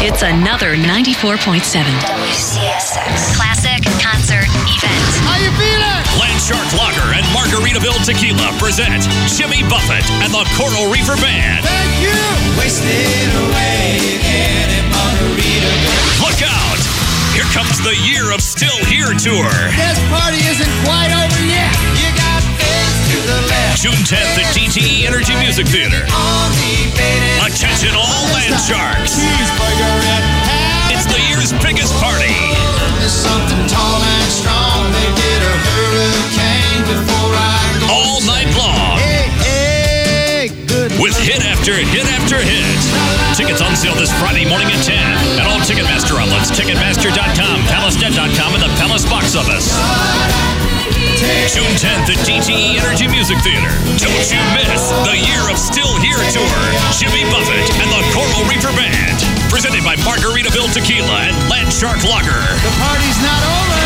It's another 94.7. WCSX. Classic concert event. How you feeling? Landshark Lager and Margaritaville Tequila present Jimmy Buffett and the Coral Reefer Band. Thank you. Wasted away again in Margaritaville. Look out! Here comes the Year of Still Here tour. This party isn't quite over yet. You got fence to the left. June 10th at DTE Energy Music Theater. On something tall and strong. They did a hurricane before I go. All night long. Hey, hey, good. With hit after hit after hit. Tickets on sale this Friday morning at 10 at all Ticketmaster outlets, Ticketmaster.com, PalaceNet.com, and the Palace Box Office. June 10th at DTE Energy Music Theater. Don't you miss the Year of Still Here tour. Jimmy Buffett and the Coral Reefer Band presented by Margaritaville Tequila and Land Shark Lager. The party's not over.